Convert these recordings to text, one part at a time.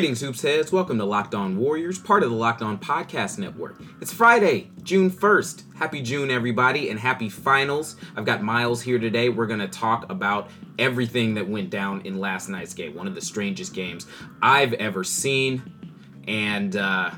Greetings, Hoops Heads. Welcome to Locked On Warriors, part of the Locked On Podcast Network. It's Friday, June 1st. Happy June, everybody, and happy finals. I've got Miles here today. We're going to talk about everything that went down in last night's game, one of the strangest games I've ever seen. And, uh,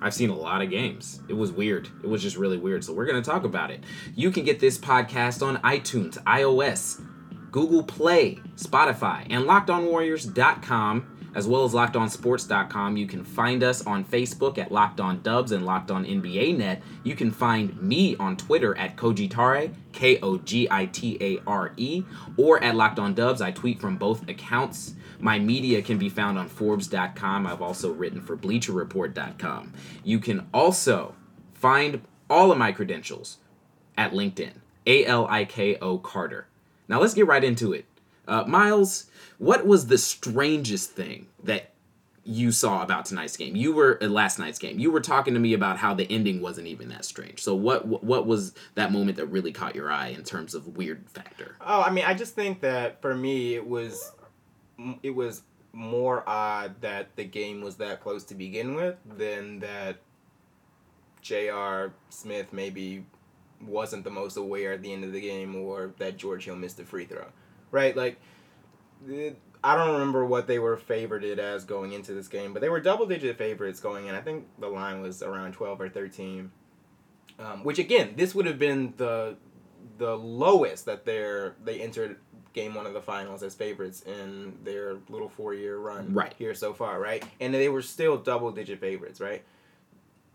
I've seen a lot of games. It was weird. It was just really weird. So we're going to talk about it. You can get this podcast on iTunes, iOS, Google Play, Spotify, and LockedOnWarriors.com as well as LockedOnSports.com. You can find us on Facebook at Locked On Dubs and Locked On NBA Net. You can find me on Twitter at Kogitare, K O G I T A R E, or at Locked On Dubs. I tweet from both accounts. My media can be found on Forbes.com. I've also written for BleacherReport.com. You can also find all of my credentials at LinkedIn, A L I K O Carter. Now let's get right into it. Uh, Miles, what was the strangest thing that you saw about tonight's game? You were uh, last night's game. You were talking to me about how the ending wasn't even that strange. So what what was that moment that really caught your eye in terms of weird factor? Oh, I mean, I just think that for me, it was it was more odd that the game was that close to begin with than that J.R. Smith maybe wasn't the most aware at the end of the game or that George Hill missed a free throw. Right? Like I don't remember what they were favored as going into this game, but they were double digit favorites going in. I think the line was around 12 or 13. Um, which again, this would have been the the lowest that they're they entered game one of the finals as favorites in their little four year run right. here so far, right? And they were still double digit favorites, right?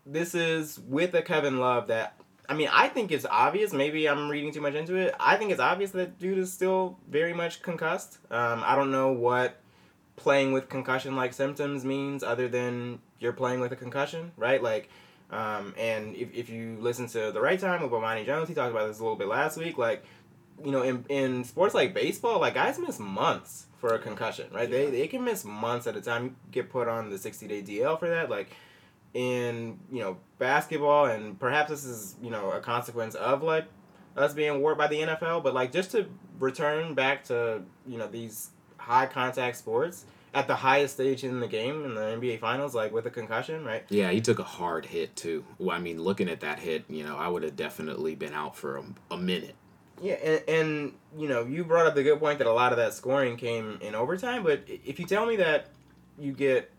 This is with a Kevin Love that I mean, I think it's obvious. Maybe I'm reading too much into it. I think it's obvious that dude is still very much concussed. Um, I don't know what playing with concussion like symptoms means other than you're playing with a concussion, right? Like, um, and if, if you listen to the right time with Bomani Jones, he talked about this a little bit last week. Like, you know, in, in sports like baseball, like guys miss months for a concussion, right? Yeah. They, they can miss months at a time. You get put on the 60 day DL for that. Like, in you know basketball, and perhaps this is you know a consequence of like us being warped by the NFL. But like just to return back to you know these high contact sports at the highest stage in the game in the NBA Finals, like with a concussion, right? Yeah, he took a hard hit too. Well, I mean, looking at that hit, you know, I would have definitely been out for a, a minute. Yeah, and, and you know, you brought up the good point that a lot of that scoring came in overtime. But if you tell me that you get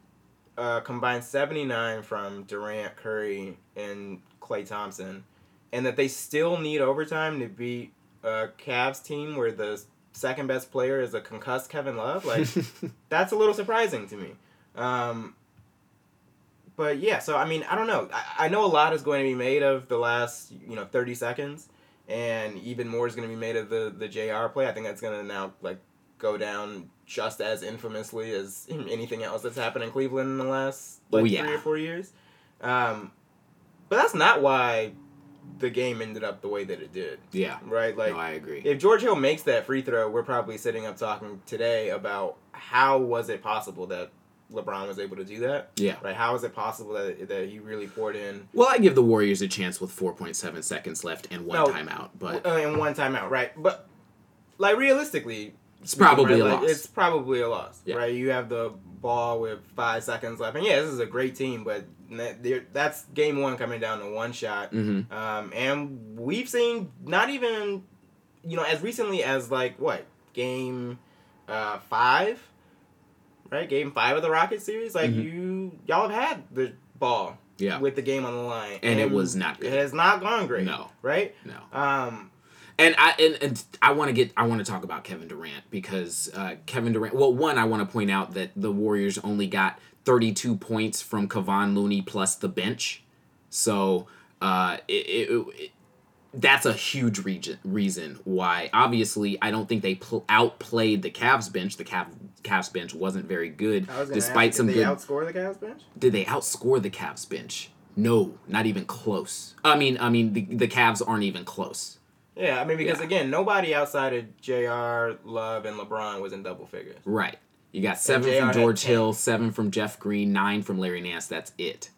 uh, combined 79 from Durant, Curry, and Klay Thompson, and that they still need overtime to beat a Cavs team where the second best player is a concussed Kevin Love. Like, that's a little surprising to me. Um, but yeah, so I mean, I don't know. I, I know a lot is going to be made of the last, you know, 30 seconds, and even more is going to be made of the, the JR play. I think that's going to now, like, go down just as infamously as anything else that's happened in Cleveland in the last like oh, yeah. three or four years. Um, but that's not why the game ended up the way that it did. Yeah. Right? Like no, I agree. If George Hill makes that free throw, we're probably sitting up talking today about how was it possible that LeBron was able to do that. Yeah. Right. How is it possible that that he really poured in? Well, I give the Warriors a chance with 4.7 seconds left and one no, timeout, but uh, and one timeout, right? But like realistically, it's probably right? a like, loss. It's probably a loss, yeah. right? You have the ball with five seconds left, and yeah, this is a great team, but that's game one coming down to one shot. Mm-hmm. Um, and we've seen not even, you know, as recently as like what game uh, five, right? Game five of the Rocket series, like mm-hmm. you y'all have had the ball. Yeah. With the game on the line, and, and it was not good. It has not gone great. No. Right. No. Um, And I and, and I want to get I want to talk about Kevin Durant because uh, Kevin Durant. Well, one I want to point out that the Warriors only got 32 points from Kevon Looney plus the bench, so uh, it, it, it that's a huge reason reason why. Obviously, I don't think they pl- outplayed the Cavs bench. The Cav, Cavs bench wasn't very good, I was despite ask, some did they good. outscore the Cavs bench? did they outscore the Cavs bench? No, not even close. I mean, I mean, the, the Cavs aren't even close. Yeah, I mean because Yeah. again, nobody outside of Jr. Love and LeBron was in double figures. Right. You got seven from George Hill, seven from Jeff Green, nine from Larry Nance. That's it.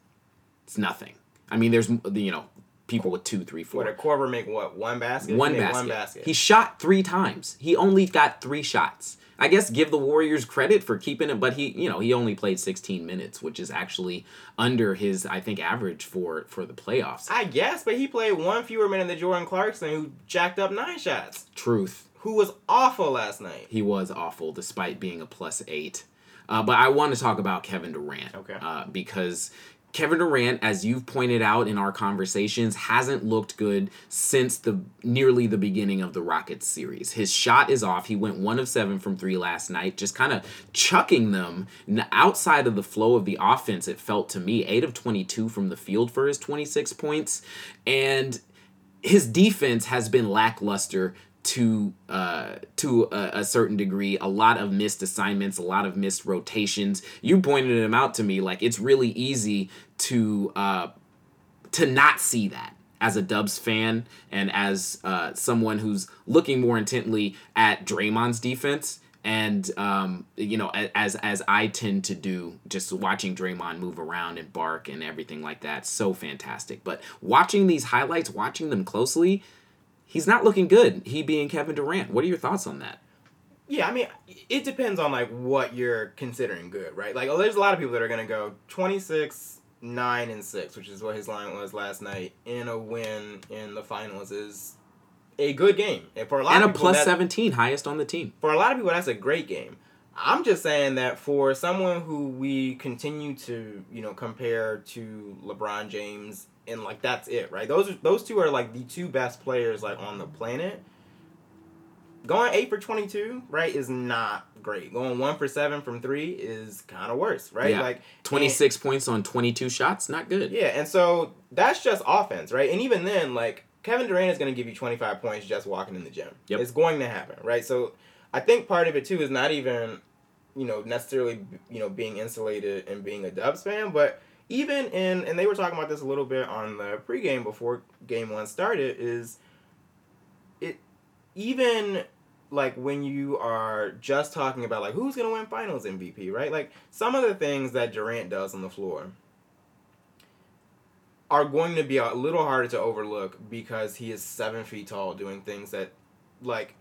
It's nothing. I mean, there's you know people with two, three, four. What a Korver make what one basket? One basket. One basket. He shot three times. He only got three shots. I guess give the Warriors credit for keeping it, but he, you know, he only played 16 minutes, which is actually under his, I think, average for for the playoffs. I guess, but he played one fewer minute than Jordan Clarkson, who jacked up nine shots, Truth, who was awful last night. he was awful despite being a plus eight. Uh, but I want to talk about Kevin Durant. Okay. Uh, because Kevin Durant, as you've pointed out in our conversations, hasn't looked good since the nearly the beginning of the Rockets series. His shot is off. He went one of seven from three last night, just kind of chucking them outside of the flow of the offense. It felt to me eight of twenty-two from the field for his twenty-six points, and his defense has been lackluster to uh, to a, a certain degree. A lot of missed assignments, a lot of missed rotations. You pointed them out to me. Like it's really easy to uh, to not see that as a Dubs fan and as uh, someone who's looking more intently at Draymond's defense. And um, you know, as as I tend to do, just watching Draymond move around and bark and everything like that, so fantastic. But watching these highlights, watching them closely, he's not looking good. He being Kevin Durant. What are your thoughts on that? Yeah, I mean, it depends on like what you're considering good, right? Like, oh, there's a lot of people that are gonna go 26, nine, and six, which is what his line was last night, in a win in the finals is a good game, and for a lot And a people, plus 17, highest on the team. for a lot of people, that's a great game. I'm just saying that for someone who we continue to, you know, compare to LeBron James and like that's it, right? Those are, those two are like the two best players like on the planet. Going 8 for 22, right, is not great. Going 1 for 7 from 3 is kind of worse, right? Yeah. Like 26 points on 22 shots, not good. yeah, and so that's just offense, right? And even then, like Kevin Durant is going to give you 25 points just walking in the gym. Yep. It's going to happen, right? So I think part of it too is not even, you know, necessarily, you know, being insulated and being a Dubs fan, but even in and they were talking about this a little bit on the pregame before game 1 started is it even like when you are just talking about like who's going to win finals MVP, right? Like some of the things that Durant does on the floor are going to be a little harder to overlook because he is seven feet tall doing things that like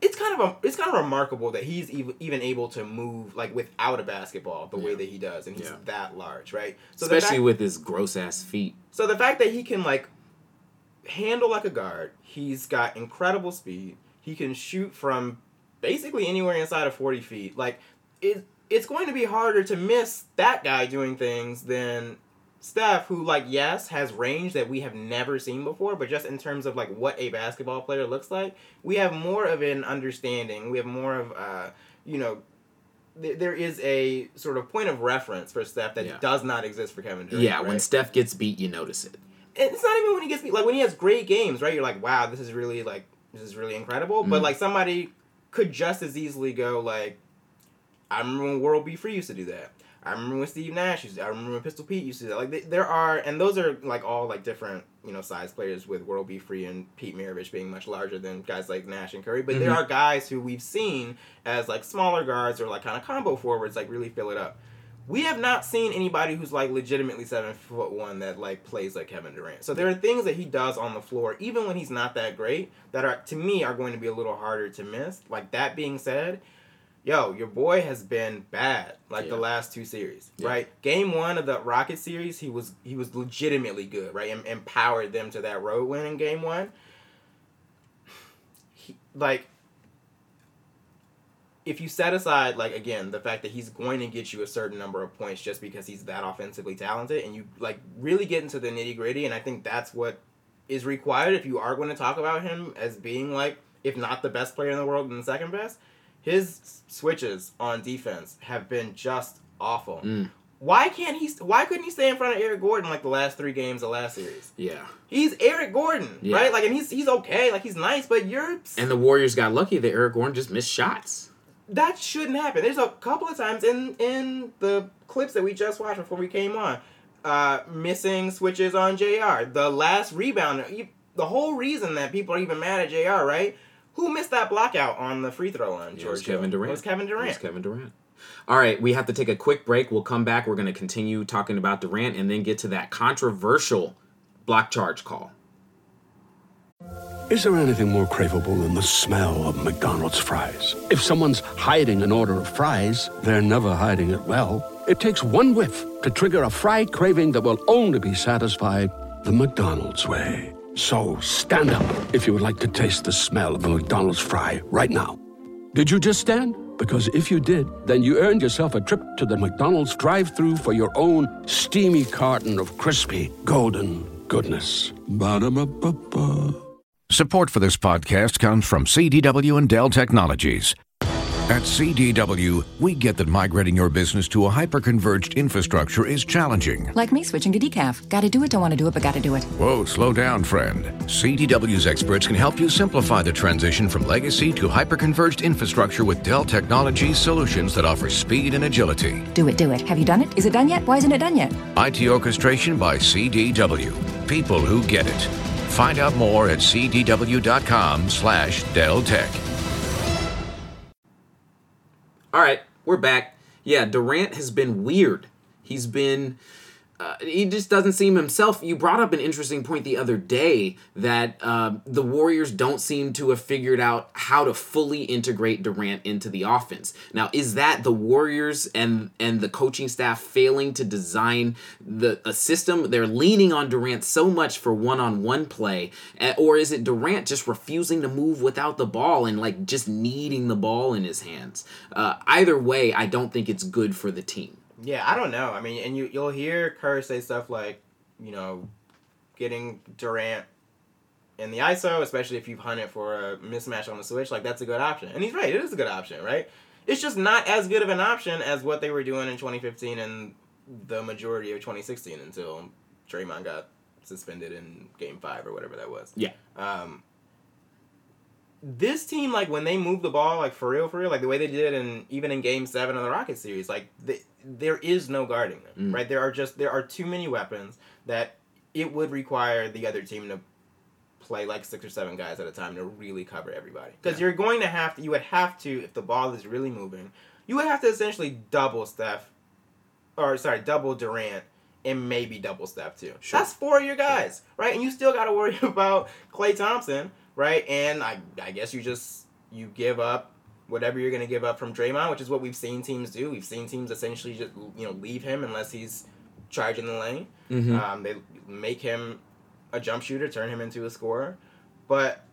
it's kind of a, it's kind of remarkable that he's even, even able to move like without a basketball the way that he does and he's Yeah. that large right so Especially fact, with his gross ass feet. so the fact that he can like handle like a guard he's got incredible speed he can shoot from basically anywhere inside of 40 feet like it it's going to be harder to miss that guy doing things than Steph, who like yes has range that we have never seen before, but just in terms of like what a basketball player looks like, we have more of an understanding. We have more of uh, you know, th- there is a sort of point of reference for Steph that Yeah. does not exist for Kevin Durant. Yeah, when? Steph gets beat, you notice it. And it's not even when he gets beat. Like when he has great games, right? You're like, wow, this is really like this is really incredible. But Mhm. like somebody could just as easily go like, I remember when World B Free used to do that. I remember when Steve Nash used to. I remember when Pistol Pete used to that. Like th- there are, and those are like all like different you know size players with World B Free and Pete Maravich being much larger than guys like Nash and Curry. But there Mhm. are guys who we've seen as like smaller guards or like kind of combo forwards like really fill it up. We have not seen anybody who's like legitimately seven foot one that like plays like Kevin Durant. So there are things that he does on the floor, even when he's not that great, that are to me are going to be a little harder to miss. Like that being said, yo, your boy has been bad like the last two series, Yeah. right? Game one of the Rocket series, he was he was legitimately good, right? And empowered them to that road win in game one. He, like if you set aside like again the fact that he's going to get you a certain number of points just because he's that offensively talented and you like really get into the nitty gritty and i think that's what is required if you are going to talk about him as being like, if not the best player in the world and the second best, his switches on defense have been just awful. Mm. Why can't he? Why couldn't he stay in front of Eric Gordon like the last three games of last series? Yeah. He's Eric Gordon, Yeah. right? Like, and he's he's okay, like he's nice, but you're And the Warriors got lucky that Eric Gordon just missed shots. that shouldn't happen. There's a couple of times in in the clips that we just watched before we came on, uh, missing switches on Jr. The last rebound, the whole reason that people are even mad at Jr. Right? Who missed that block out on the free throw line? It was George Kevin Durant. It was Kevin Durant. It was Kevin Durant. All right, we have to take a quick break. We'll come back. We're going to continue talking about Durant and then get to that controversial block charge call. Is there anything more craveable than the smell of McDonald's fries? If someone's hiding an order of fries, they're never hiding it well. It takes one whiff to trigger a fry craving that will only be satisfied the McDonald's way. So stand up if you would like to taste the smell of a McDonald's fry right now. Did you just stand? Because if you did, then you earned yourself a trip to the McDonald's drive thru for your own steamy carton of crispy, golden goodness. Ba-da-ba-ba-ba. Support for this podcast comes from CDW and Dell Technologies. At CDW, we get that migrating your business to a hyper-converged infrastructure is challenging. Like me switching to decaf. Gotta do it, don't want to do it, but gotta do it. Whoa, slow down, friend. CDW's experts can help you simplify the transition from legacy to hyper-converged infrastructure with Dell Technologies solutions that offer speed and agility. Do it, do it. Have you done it? Is it done yet? Why isn't it done yet? IT orchestration by CDW. People who get it. Find out more at cdw.com slash Dell Tech. All right, we're back. Yeah, Durant has been weird. He's been. Uh, he just doesn't seem himself. You brought up an interesting point the other day that uh, the Warriors don't seem to have figured out how to fully integrate Durant into the offense. Now, is that the Warriors and and the coaching staff failing to design the a system? They're leaning on Durant so much for one-on-one play, eh, or is it Durant just refusing to move without the ball and like just needing the ball in his hands? Uh, either way, I don't think it's good for the team. Yeah, I don't know. I mean, and you you'll hear Kerr say stuff like, you know, getting Durant in the ISO, especially if you've hunted for a mismatch on the switch, like that's a good option. And he's right, it is a good option, right? It's just not as good of an option as what they were doing in 2015 and the majority of 2016 until Draymond got suspended in Game Five or whatever that was. Yeah. Um, this team, like when they move the ball, like for real, for real, like the way they did, and even in Game Seven of the Rocket series, like they, there is no guarding them, Mm. right? There are just there are too many weapons that it would require the other team to play like six or seven guys at a time to really cover everybody. Because Yeah. you're going to have to, you would have to, if the ball is really moving, you would have to essentially double Steph, or sorry, double Durant. And maybe double Steph too. Sure. That's four of your guys, right? And you still got to worry about Klay Thompson, right? And I, I guess you just you give up whatever you're gonna give up from Draymond, which is what we've seen teams do. We've seen teams essentially just you know leave him unless he's charging the lane. Mhm. Um, they make him a jump shooter, turn him into a scorer, but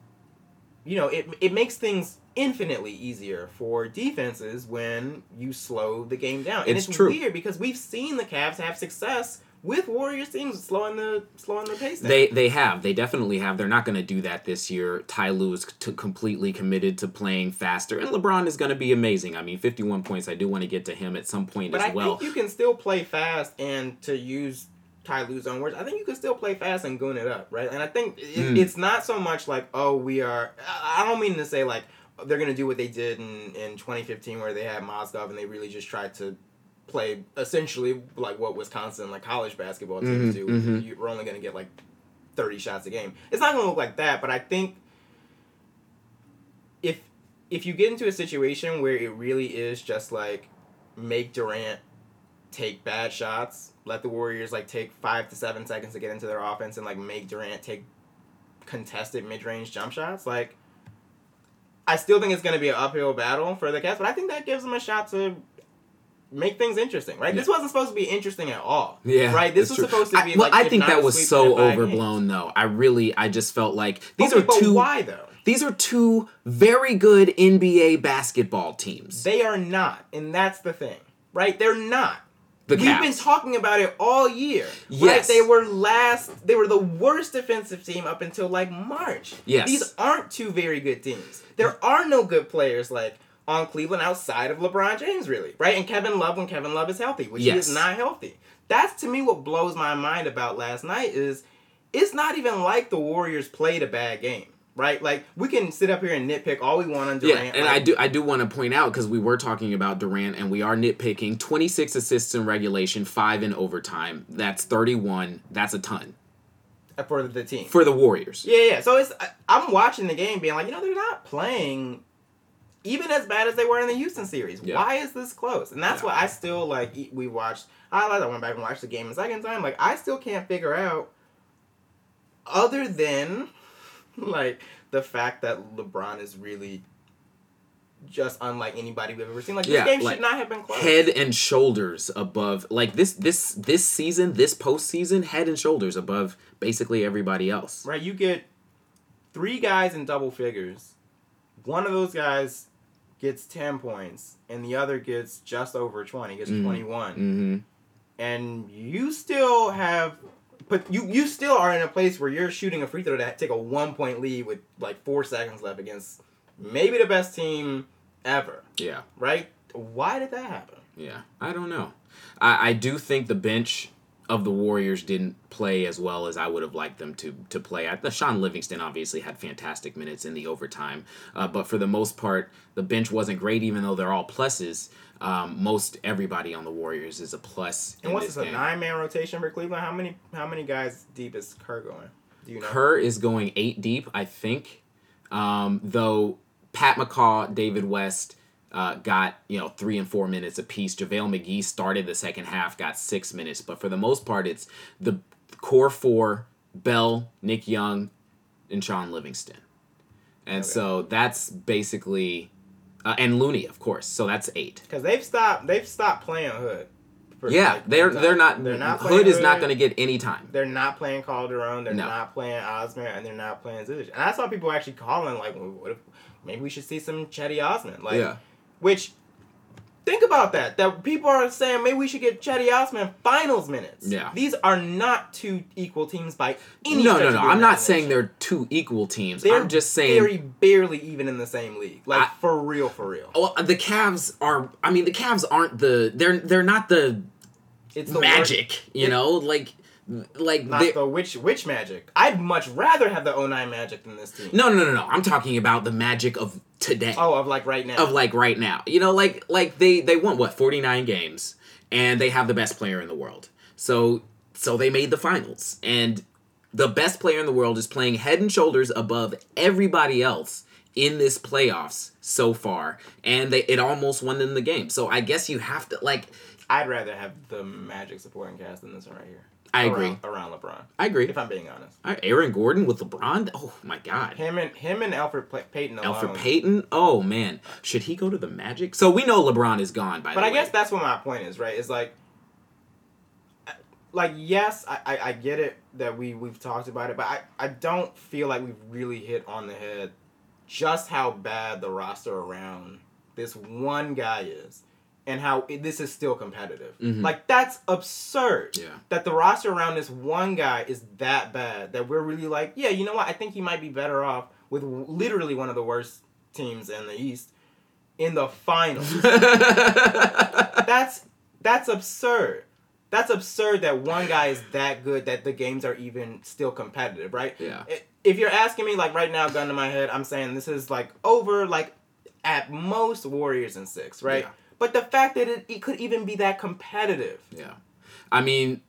you know it it makes things infinitely easier for defenses when you slow the game down. And It's it's true. weird because we've seen the Cavs have success with Warriors teams slowing the slowing the pace down. They they have. They definitely have. They're not going to do that this year. Ty Lue is t- completely committed to playing faster, and LeBron is going to be amazing. I mean, 51 points. I do want to get to him at some point But as I well. think you can still play fast, and to use Ty Lue's own words, I think you can still play fast and goon it up, right? And I think it, Mm. it's not so much like, oh, we are. I don't mean to say like they're gonna do what they did in in 2015, where they had Mozgov and they really just tried to play essentially like what Wisconsin like college basketball teams Mhm, do. mhm. You're only gonna get like 30 shots a game. It's not gonna look like that, but I think if if you get into a situation where it really is just like make Durant take bad shots, let the Warriors like take five to seven seconds to get into their offense and like make Durant take contested mid range jump shots, like I still think it's gonna be an uphill battle for the Cavs, but I think that gives them a shot to make things interesting, right? This wasn't supposed to be interesting at all. yeah, Right? This was true. supposed to I- be well, like I think that was so overblown, though. I really, I just felt like these Okay, are two. why though? These are two very good NBA basketball teams. They are not, and that's the thing, right? They're not. The We've been talking about it all year. Yes. Right? They were last they were the worst defensive team up until like March. Yes. These aren't two very good teams. There are no good players like on Cleveland outside of LeBron James, really. Right? And Kevin Love when Kevin Love is healthy, which he is not healthy. That's to me what blows my mind about last night is it's not even like the Warriors played a bad game. Right? Like we can sit up here and nitpick all we want on Yeah, Durant. and like, I do I do want to point out because we were talking about Durant and we are nitpicking 26 assists in regulation, 5 in overtime. That's 31. That's a ton uh, for the team. for the Warriors. Yeah, yeah. So it's I'm watching the game, being like, you know, they're not playing even as bad as they were in the Houston series. Yeah. Why is this close? And that's Yeah. what I still like. We watched highlights. I went back and watched the game a second time. Like I still can't figure out, other than like the fact that LeBron is really just unlike anybody we've ever seen. Like this Yeah, game like, should not have been close. Head and shoulders above like this this this season, this postseason, head and shoulders above basically everybody else. Right, you get three guys in double figures. One of those guys gets 10 points, and the other gets just over 20, gets 21. Mm-hmm. And you still have. But you, you still are in a place where you're shooting a free throw to take a one point lead with like four seconds left against maybe the best team ever, Yeah. right? Why did that happen? Yeah, I don't know. I, I do think the bench of the Warriors didn't play as well as I would have liked them to to play. I, the Shaun Livingston obviously had fantastic minutes in the overtime, uh, but for the most part, the bench wasn't great. Even though they're all pluses, um, most everybody on the Warriors is a plus. And what's this this, a nine man rotation for Cleveland? How many how many guys deep is Kerr going? Do you know? Kerr is going eight deep, I think. Um, though Pat McCaw, David West uh, got you know three and four minutes apiece. JaVale McGee started the second half, got six minutes, but for the most part, it's the core four: Bell, Nick Young, and Shaun Livingston. And so that's basically, uh, and Looney, of course. So that's eight. Because they've stopped they've stopped playing Hood. Yeah, like, they're they're not. They're not Hood is not going to get any time. They're not playing Calderon. They're No. not playing Osman, and they're not playing Zizic. And I saw people actually calling like, well, "What if maybe we should see some Cedi Osman?" Like, Yeah. Which think about that. That people are saying maybe we should get Cedi Osman finals minutes. Yeah. these are not two equal teams by any. No, stretch no, no. I'm not saying they're two equal teams. They're I'm just saying. They're very barely even in the same league. Like I- for real, for real. Well, the Cavs are. I mean, the Cavs aren't the. They're they're not the It's the magic. you it- know, like like Not the witch witch magic. I'd much rather have the 09 magic than this team. no, no, no, no. I'm talking about the magic of today. Oh, of like right now. Of like right now. You know, like like they they won what 49 games and they have the best player in the world. So so they made the finals and the best player in the world is playing head and shoulders above everybody else in this playoffs so far and they it almost won them the game. So I guess you have to like I'd rather have the Magic supporting cast than this one right here. I agree. Around LeBron. I agree. If I'm being honest. Right, Aaron Gordon with LeBron. Oh my God. Him and him and Elfrid Pla- Payton alone. Elfrid Payton. Oh man, should he go to the Magic? So we know LeBron is gone by But I way. guess that's what my point is, right? It's like, uh, like yes, I, I, I get it that we we've talked about it, but I, I don't feel like we've really hit on the head just how bad the roster around this one guy is. And how it, this is still competitive. Mm-hmm. Like that's absurd. Yeah. That the roster around this one guy is that bad that we're really like, yeah, you know what? I think he might be better off with literally one of the worst teams in the East in the finals that's that's absurd. That's absurd that one guy is that good that the games are even still competitive, right? Yeah. If you're asking me, like right now, gun to my head, I'm saying this is like over, like at most Warriors and six, right? Yeah. But the fact that it, it could even be that competitive, Yeah. I mean,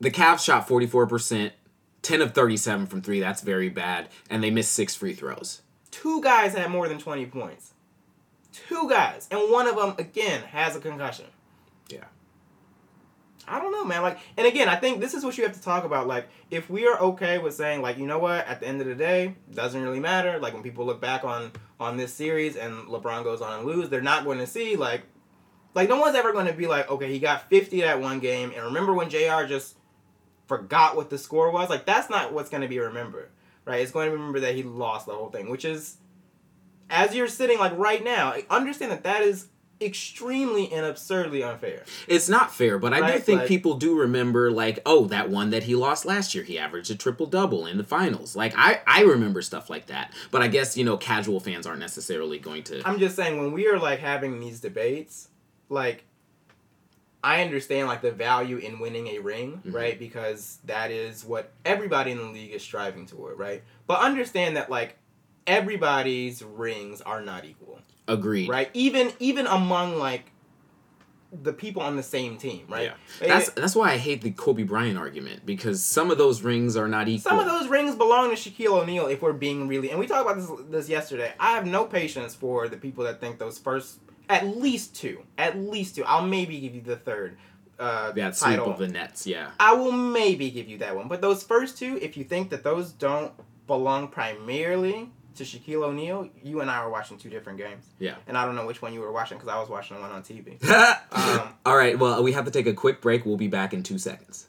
the Cavs shot 44%, 10 of 37 from three. That's very bad. And they missed six free throws. two guys had more than 20 points. Two guys, and one of them again has a concussion. Yeah. I don't know, man. Like, and again, I think this is what you have to talk about. Like, if we are okay with saying, like, you know what, at the end of the day, doesn't really matter. Like, when people look back on on this series and LeBron goes on and lose, they're not going to see like, like no one's ever going to be like, okay, he got fifty that one game, and remember when Jr. just forgot what the score was? Like, that's not what's going to be remembered, right? It's going to remember that he lost the whole thing, which is, as you're sitting like right now, understand that that is extremely and absurdly unfair. It's not fair, but I do think like- people do remember, like, oh, that one that he lost last year, he averaged a triple double in the finals. Like, I I remember stuff like that. But I guess you know, casual fans aren't necessarily going to. I'm just saying when we are like having these debates, like I understand like the value in winning a ring, Mm-hmm. right? Because that is what everybody in the league is striving toward, right? But understand that like everybody's rings are not equal, Agreed. right? Even even among like the people on the same team, right? Yeah. That's that's why I hate the Kobe Bryant argument because some of those rings are not equal. Some of those rings belong to Shaquille O'Neal if we're being really and we talked about this this yesterday. I have no patience for the people that think those first at least two. At least two. I'll maybe give you the third uh that sweep of the Nets. Yeah. I will maybe give you that one. But those first two, if you think that those don't belong primarily to Shaquille O'Neal, you and I were watching two different games. Yeah. And I don't know which one you were watching because I was watching the one on TV. Um, All right. Well, we have to take a quick break. We'll be back in two seconds.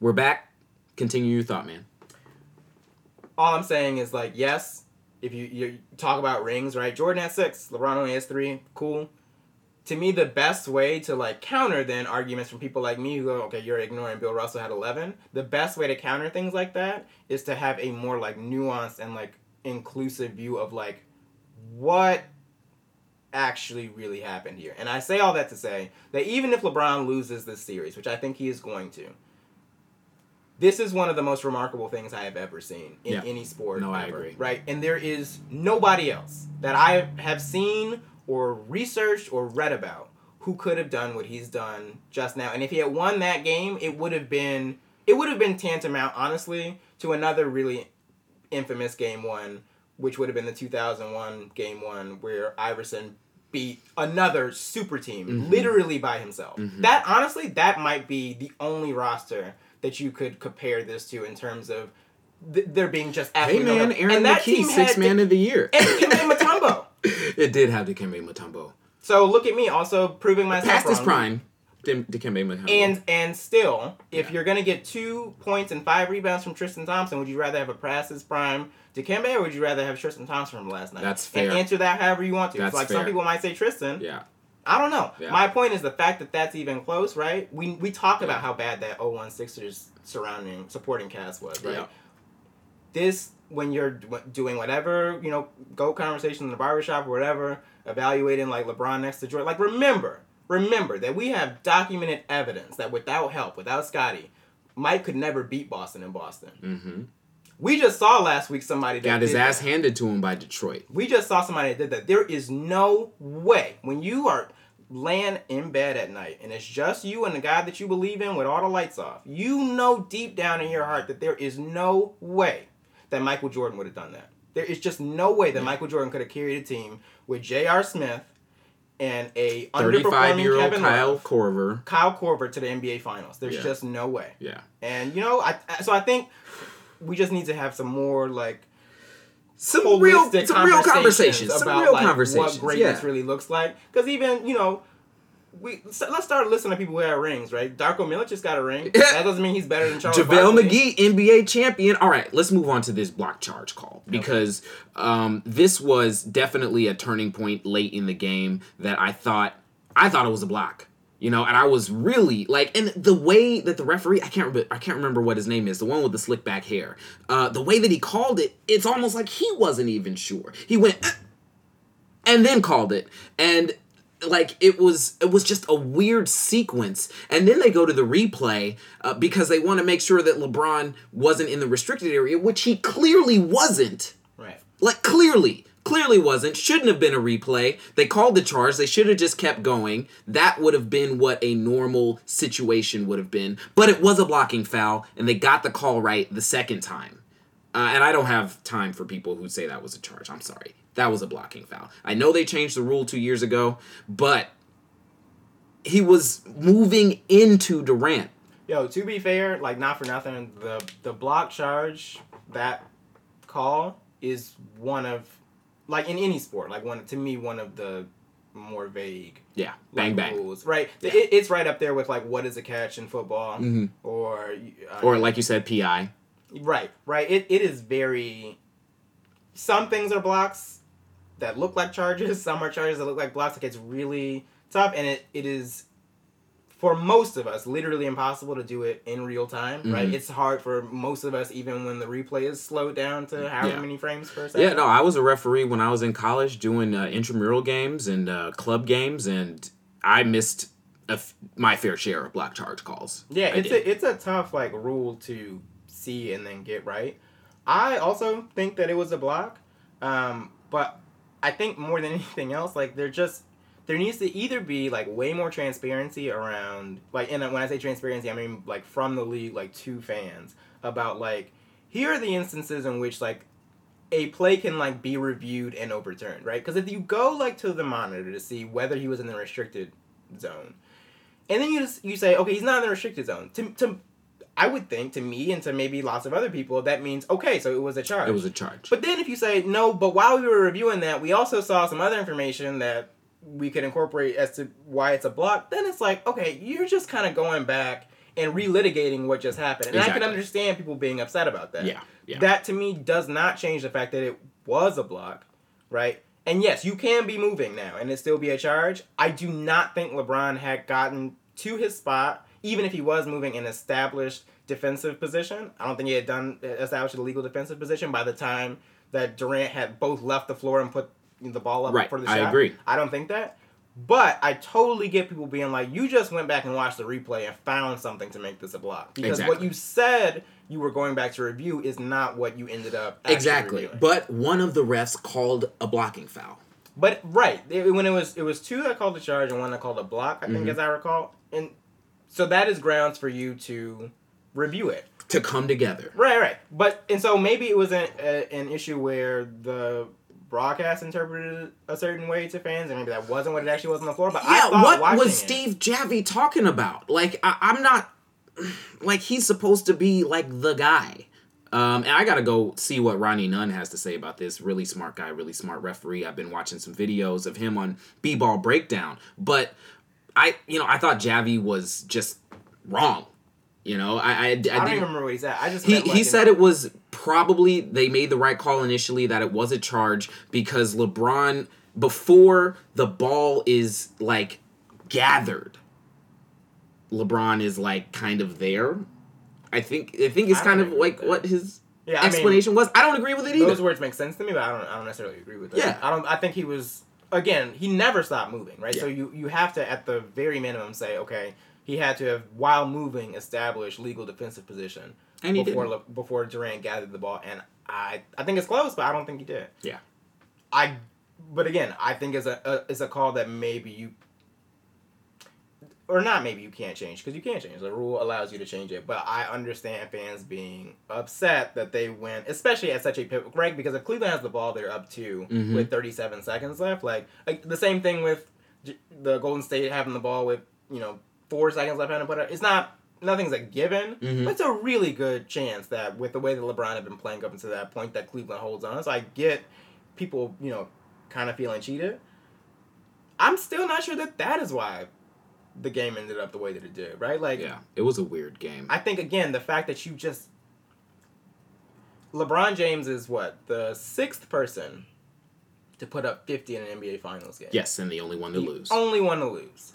We're back. Continue your thought, man. all I'm saying is like, yes, if you, you talk about rings, right? Jordan has six, LeBron only has three. Cool. To me, the best way to like counter then arguments from people like me who go, okay, you're ignoring Bill Russell had 11. The best way to counter things like that is to have a more like nuanced and like inclusive view of like what actually really happened here. And I say all that to say that even if LeBron loses this series, which I think he is going to, this is one of the most remarkable things I have ever seen in Yeah. any sport. No, I agree. Right, and there is nobody else that I have seen or researched or read about who could have done what he's done just now. And if he had won that game, it would have been it would have been tantamount, honestly, to another really infamous game one, which would have been the 2001 game one where Iverson beat another super team Mm-hmm. literally by himself. That honestly, that might be the only roster that you could compare this to in terms of th- there being just Hey, man, Aaron and that McKie, team six had man of the year. and Dikembe Mutombo. it did have Dikembe Mutombo. So look at me, also proving myself Past his prime, Dikembe Mutombo. And and still, if Yeah. you're gonna get two points and five rebounds from Tristan Thompson, would you rather have a past his prime Dikembe or would you rather have Tristan Thompson from last night? That's fair. And answer that however you want to. That's like some people might say Tristan. yeah. I don't know. Yeah. My point is the fact that that's even close, right? We we talk Yeah. about how bad that 01 Sixers surrounding supporting cast was, right? Yeah. This when you're doing whatever, you know, go conversation in the barbershop or whatever, evaluating like LeBron next to Jordan. Like remember, remember that we have documented evidence that without help, without Scottie, Mike could never beat Boston in Boston. Mm-hmm. We just saw last week somebody that Got his ass that. handed to him by Detroit. We just saw somebody that did that. There is no way when you are laying in bed at night and it's just you and the God that you believe in with all the lights off. You know deep down in your heart that there is no way that Michael Jordan would have done that. There is just no way that Michael Jordan could have carried a team with J.R. Smith and a 35 underperforming year old Kevin Kyle Love, Korver. Kyle Korver to the NBA Finals. There's Yeah. just no way. Yeah. And you know, I- so I think we just need to have some more like Some real, some real conversations. Some about real like, conversations. what greatness yeah. really looks like. Because even you know, we so let's start listening to people who have rings, right? Darko Milicic just got a ring. that doesn't mean he's better than Charles. JaVale Barkley. McGee, NBA champion. All right, let's move on to this block charge call because um, this was definitely a turning point late in the game that I thought I thought it was a block. You know, and I was really like, and the way that the referee, I can't remember, I can't remember what his name is, the one with the slick back hair. Uh, the way that he called it, it's almost like he wasn't even sure. He went, "Uh," and then called it. And like it was it was just a weird sequence and then they go to the replay uh, because they want to make sure that lebron wasn't in the restricted area which he clearly wasn't Right. like clearly clearly wasn't shouldn't have been a replay. They called the charge. They should have just kept going. That would have been what a normal situation would have been. But it was a blocking foul and they got the call right the second time. Uh, and i don't have time for people who say that was a charge. I'm sorry. That was a blocking foul. I know they changed the rule two years ago but he was moving into durant. Yo, to be fair, like not for nothing, the the block charge that call is one of like in any sport, like one to me one of the more vague yeah bang like, bang rules. Right, it, it's right up there with like what is a catch in football Mhm. or uh, or like you said pi Right, right. It, it is very. Some things are blocks that look like charges. Some are charges that look like blocks. Like it's really tough, and it, it is for most of us literally impossible to do it in real time. Right, Mhm. it's hard for most of us even when the replay is slowed down to however Yeah. many frames per second. Yeah, no, I was a referee when I was in college doing uh, intramural games and uh, club games, and I missed a f- my fair share of block charge calls. Yeah, I it's did. a it's a tough like rule to see and then get right. I also think that it was a block, um, but I think more than anything else, like they're just there needs to either be like way more transparency around like and uh, when I say transparency, I mean like from the league like to fans about like here are the instances in which like a play can like be reviewed and overturned, right? Because if you go like to the monitor to see whether he was in the restricted zone, and then you just you say, okay, he's not in the restricted zone. To, to I would think to me and to maybe lots of other people that means okay, so it was a charge. It was a charge. But then if you say no, but while we were reviewing that, we also saw some other information that we could incorporate as to why it's a block. Then it's like okay, you're just kind of going back and relitigating what just happened, and I can understand people being upset about that. Yeah, yeah. That to me does not change the fact that it was a block, right? And yes, you can be moving now and it still be a charge. I do not think LeBron had gotten to his spot, even if he was moving an established defensive position. I don't think he had done established a legal defensive position by the time that Durant had both left the floor and put the ball up Right, for the I agree. I don't think that. But I totally get people being like, you just went back and watched the replay and found something to make this a block. Because what you said you were going back to review is not what you ended up exactly. reviewing. But one of the refs called a blocking foul. But right it- when it was it was two that called the charge and one that called a block. I think Mhm. as I recall, and so that is grounds for you to review it. To come together. Right, right. But and so maybe it was an a, an issue where the broadcast interpreted a certain way to fans, and maybe that wasn't what it actually was on the floor. But I Yeah, thought what was it- Steve Javie talking about? Like, I, I'm not. Like, he's supposed to be, like, the guy. Um, and I gotta go see what Ronnie Nunn has to say about this. Really smart guy, really smart referee. I've been watching some videos of him on B-ball breakdown. But I, you know, I thought Javie was just wrong. You know, I, I, I, I don't even remember what he said. I just he, like, he said it was probably they made the right call initially that it was a charge because LeBron before the ball is like gathered LeBron is like kind of there I think I think it's I kind of like what his Yeah, I mean, explanation was I don't agree with it either Those words make sense to me, but I don't. I don't necessarily agree with that. Yeah. I don't. I think he was again. He never stopped moving, right? So you you have to at the very minimum say, okay, he had to have while moving established legal defensive position And he before didn't. Before Durant gathered the ball, and I I think it's close, but I don't think he did. yeah I, but again, I think it's a, a it's a call that maybe you. Or not, maybe you can't change because you can't change. The rule allows you to change it, but I understand fans being upset that they went, especially at such a pivotal Greg. Because if Cleveland has the ball, they're up 2 Mhm. with 37 seconds left. Like, like the same thing with the Golden State having the ball with you know four seconds left and put it. It's not nothing's a given, Mhm. but it's a really good chance that with the way that LeBron had been playing up until that point, that Cleveland holds on. So I get people, you know, kind of feeling cheated. I'm still not sure that that is why the game ended up the way that it did, right? Like, yeah it was a weird game I think again the fact that you just LeBron James is what the sixth person to put up 50 in an NBA Finals game. yes and the only one to The lose Only one to lose.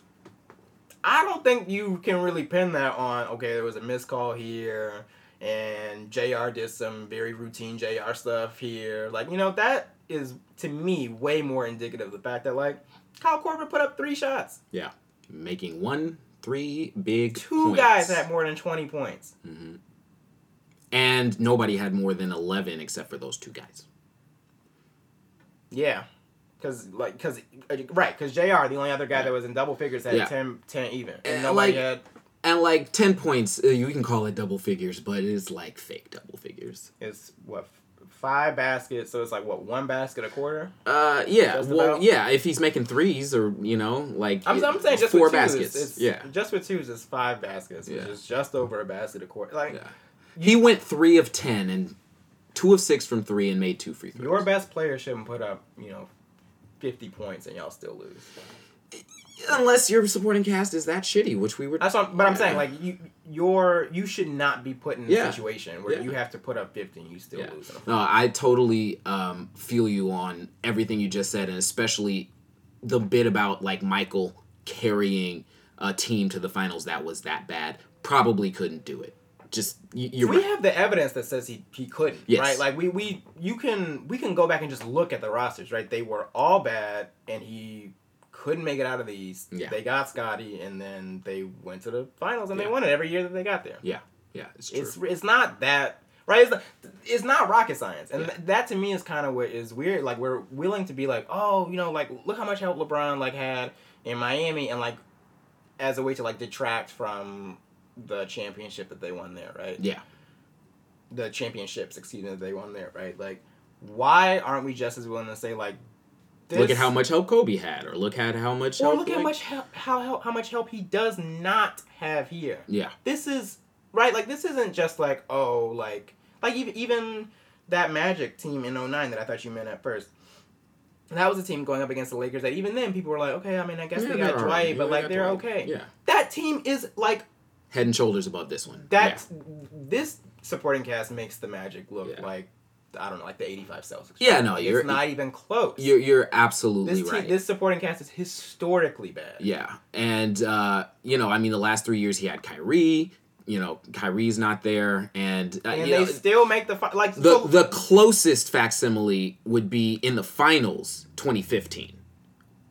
I don't think you can really pin that on. Okay, there was a missed call here, and Jr. did some very routine Jr. stuff here. Like you know that is to me way more indicative of the fact that like Kyle Korver put up three shots. Yeah. Making one, three big Two points. guys had more than twenty points. Mm-hmm. and nobody had more than 11 except for those two guys. Yeah. Cause like, cause right, cause Jr. the only other guy that was in double figures had Yeah. 10, 10 even, and And, nobody like- had. And like 10 points, uh, you can call it double figures, but it is like fake double figures. It's what five baskets, so it's like what one basket a quarter. Uh, yeah. Well, about? yeah. If he's making threes, or you know, like I'm, I'm saying just four twos, baskets. It's, yeah, just with twos, it's five baskets, which Yeah. is just over a basket a quarter. Like yeah. He went three of ten and two of six from three and made two free throws. your best player shouldn't put up, you know, fifty points and y'all still lose. Unless your supporting cast is that shitty, which we were. That's what, but I'm saying like you, your you should not be put in a Yeah. situation where Yeah. you have to put up fifty and you still lose. In a No, I totally um, feel you on everything you just said, and especially the bit about like Michael carrying a team to the finals that was that bad. Probably couldn't do it. Just you're we right. have the evidence that says he, he couldn't Yes. right like we, we you can we can go back and just look at the rosters right they were all bad and he couldn't make it out of the east Yeah. they got Scottie and then they went to the finals and Yeah. they won it every year that they got there yeah, yeah, it's true. it's it's not that right it's not, it's not rocket science and Yeah. th- that to me is kind of what is weird like we're willing to be like oh you know like look how much help lebron like had in miami and like as a way to like detract from the championship that they won there right yeah, the championships, excuse me, that they won there, right? Like, why aren't we just as willing to say like, this, look at how much help Kobe had, or look at how much. or help, look at how like- much help, how, how how much help he does not have here. Yeah, This is right. Like, this isn't just like oh, like like even even that Magic team in 09 that I thought you meant at first. That was a team going up against the Lakers that even then people were like, okay, I mean, I guess Yeah, they got right. Dwight, Yeah, but they like they're Dwight. okay. Yeah. That team is like head and shoulders above this one. that. Yeah. This supporting cast makes the Magic look Yeah. like I don't know, like the 85 Celtics. Yeah, no, you're- it's not even close. You're you're absolutely this team, right. this supporting cast is historically bad. Yeah, and uh, you know, I mean, the last three years he had Kyrie. You know, Kyrie's not there, and, uh, and you they know, still make the fi- like the so, the closest facsimile would be in the finals 2015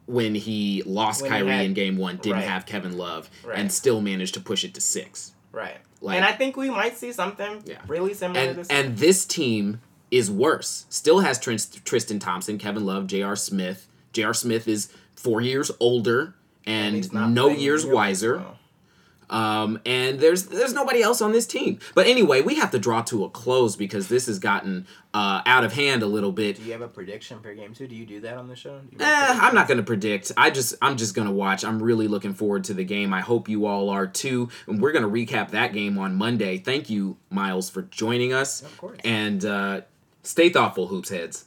when he lost When he Kyrie had- in game one, didn't right. have Kevin Love, Right. and still managed to push it to six. right. like- and I think we might see something Yeah. really similar to And this. and this team is worse. Still has Trist- Tristan Thompson, Kevin Love, J.R. Smith. J.R. Smith is four years older and, not no years wiser. well. Um, and there's there's nobody else on this team. But anyway, we have to draw to a close because this has gotten uh, out of hand a little bit. Do you have a prediction for game two? Do you do that on the show? Do you make Eh, I'm not gonna predict. I just I'm just gonna watch. I'm really looking forward to the game. I hope you all are too. And we're gonna recap that game on Monday. Thank you, Miles, for joining us. Of course. And uh, stay thoughtful, hoops heads.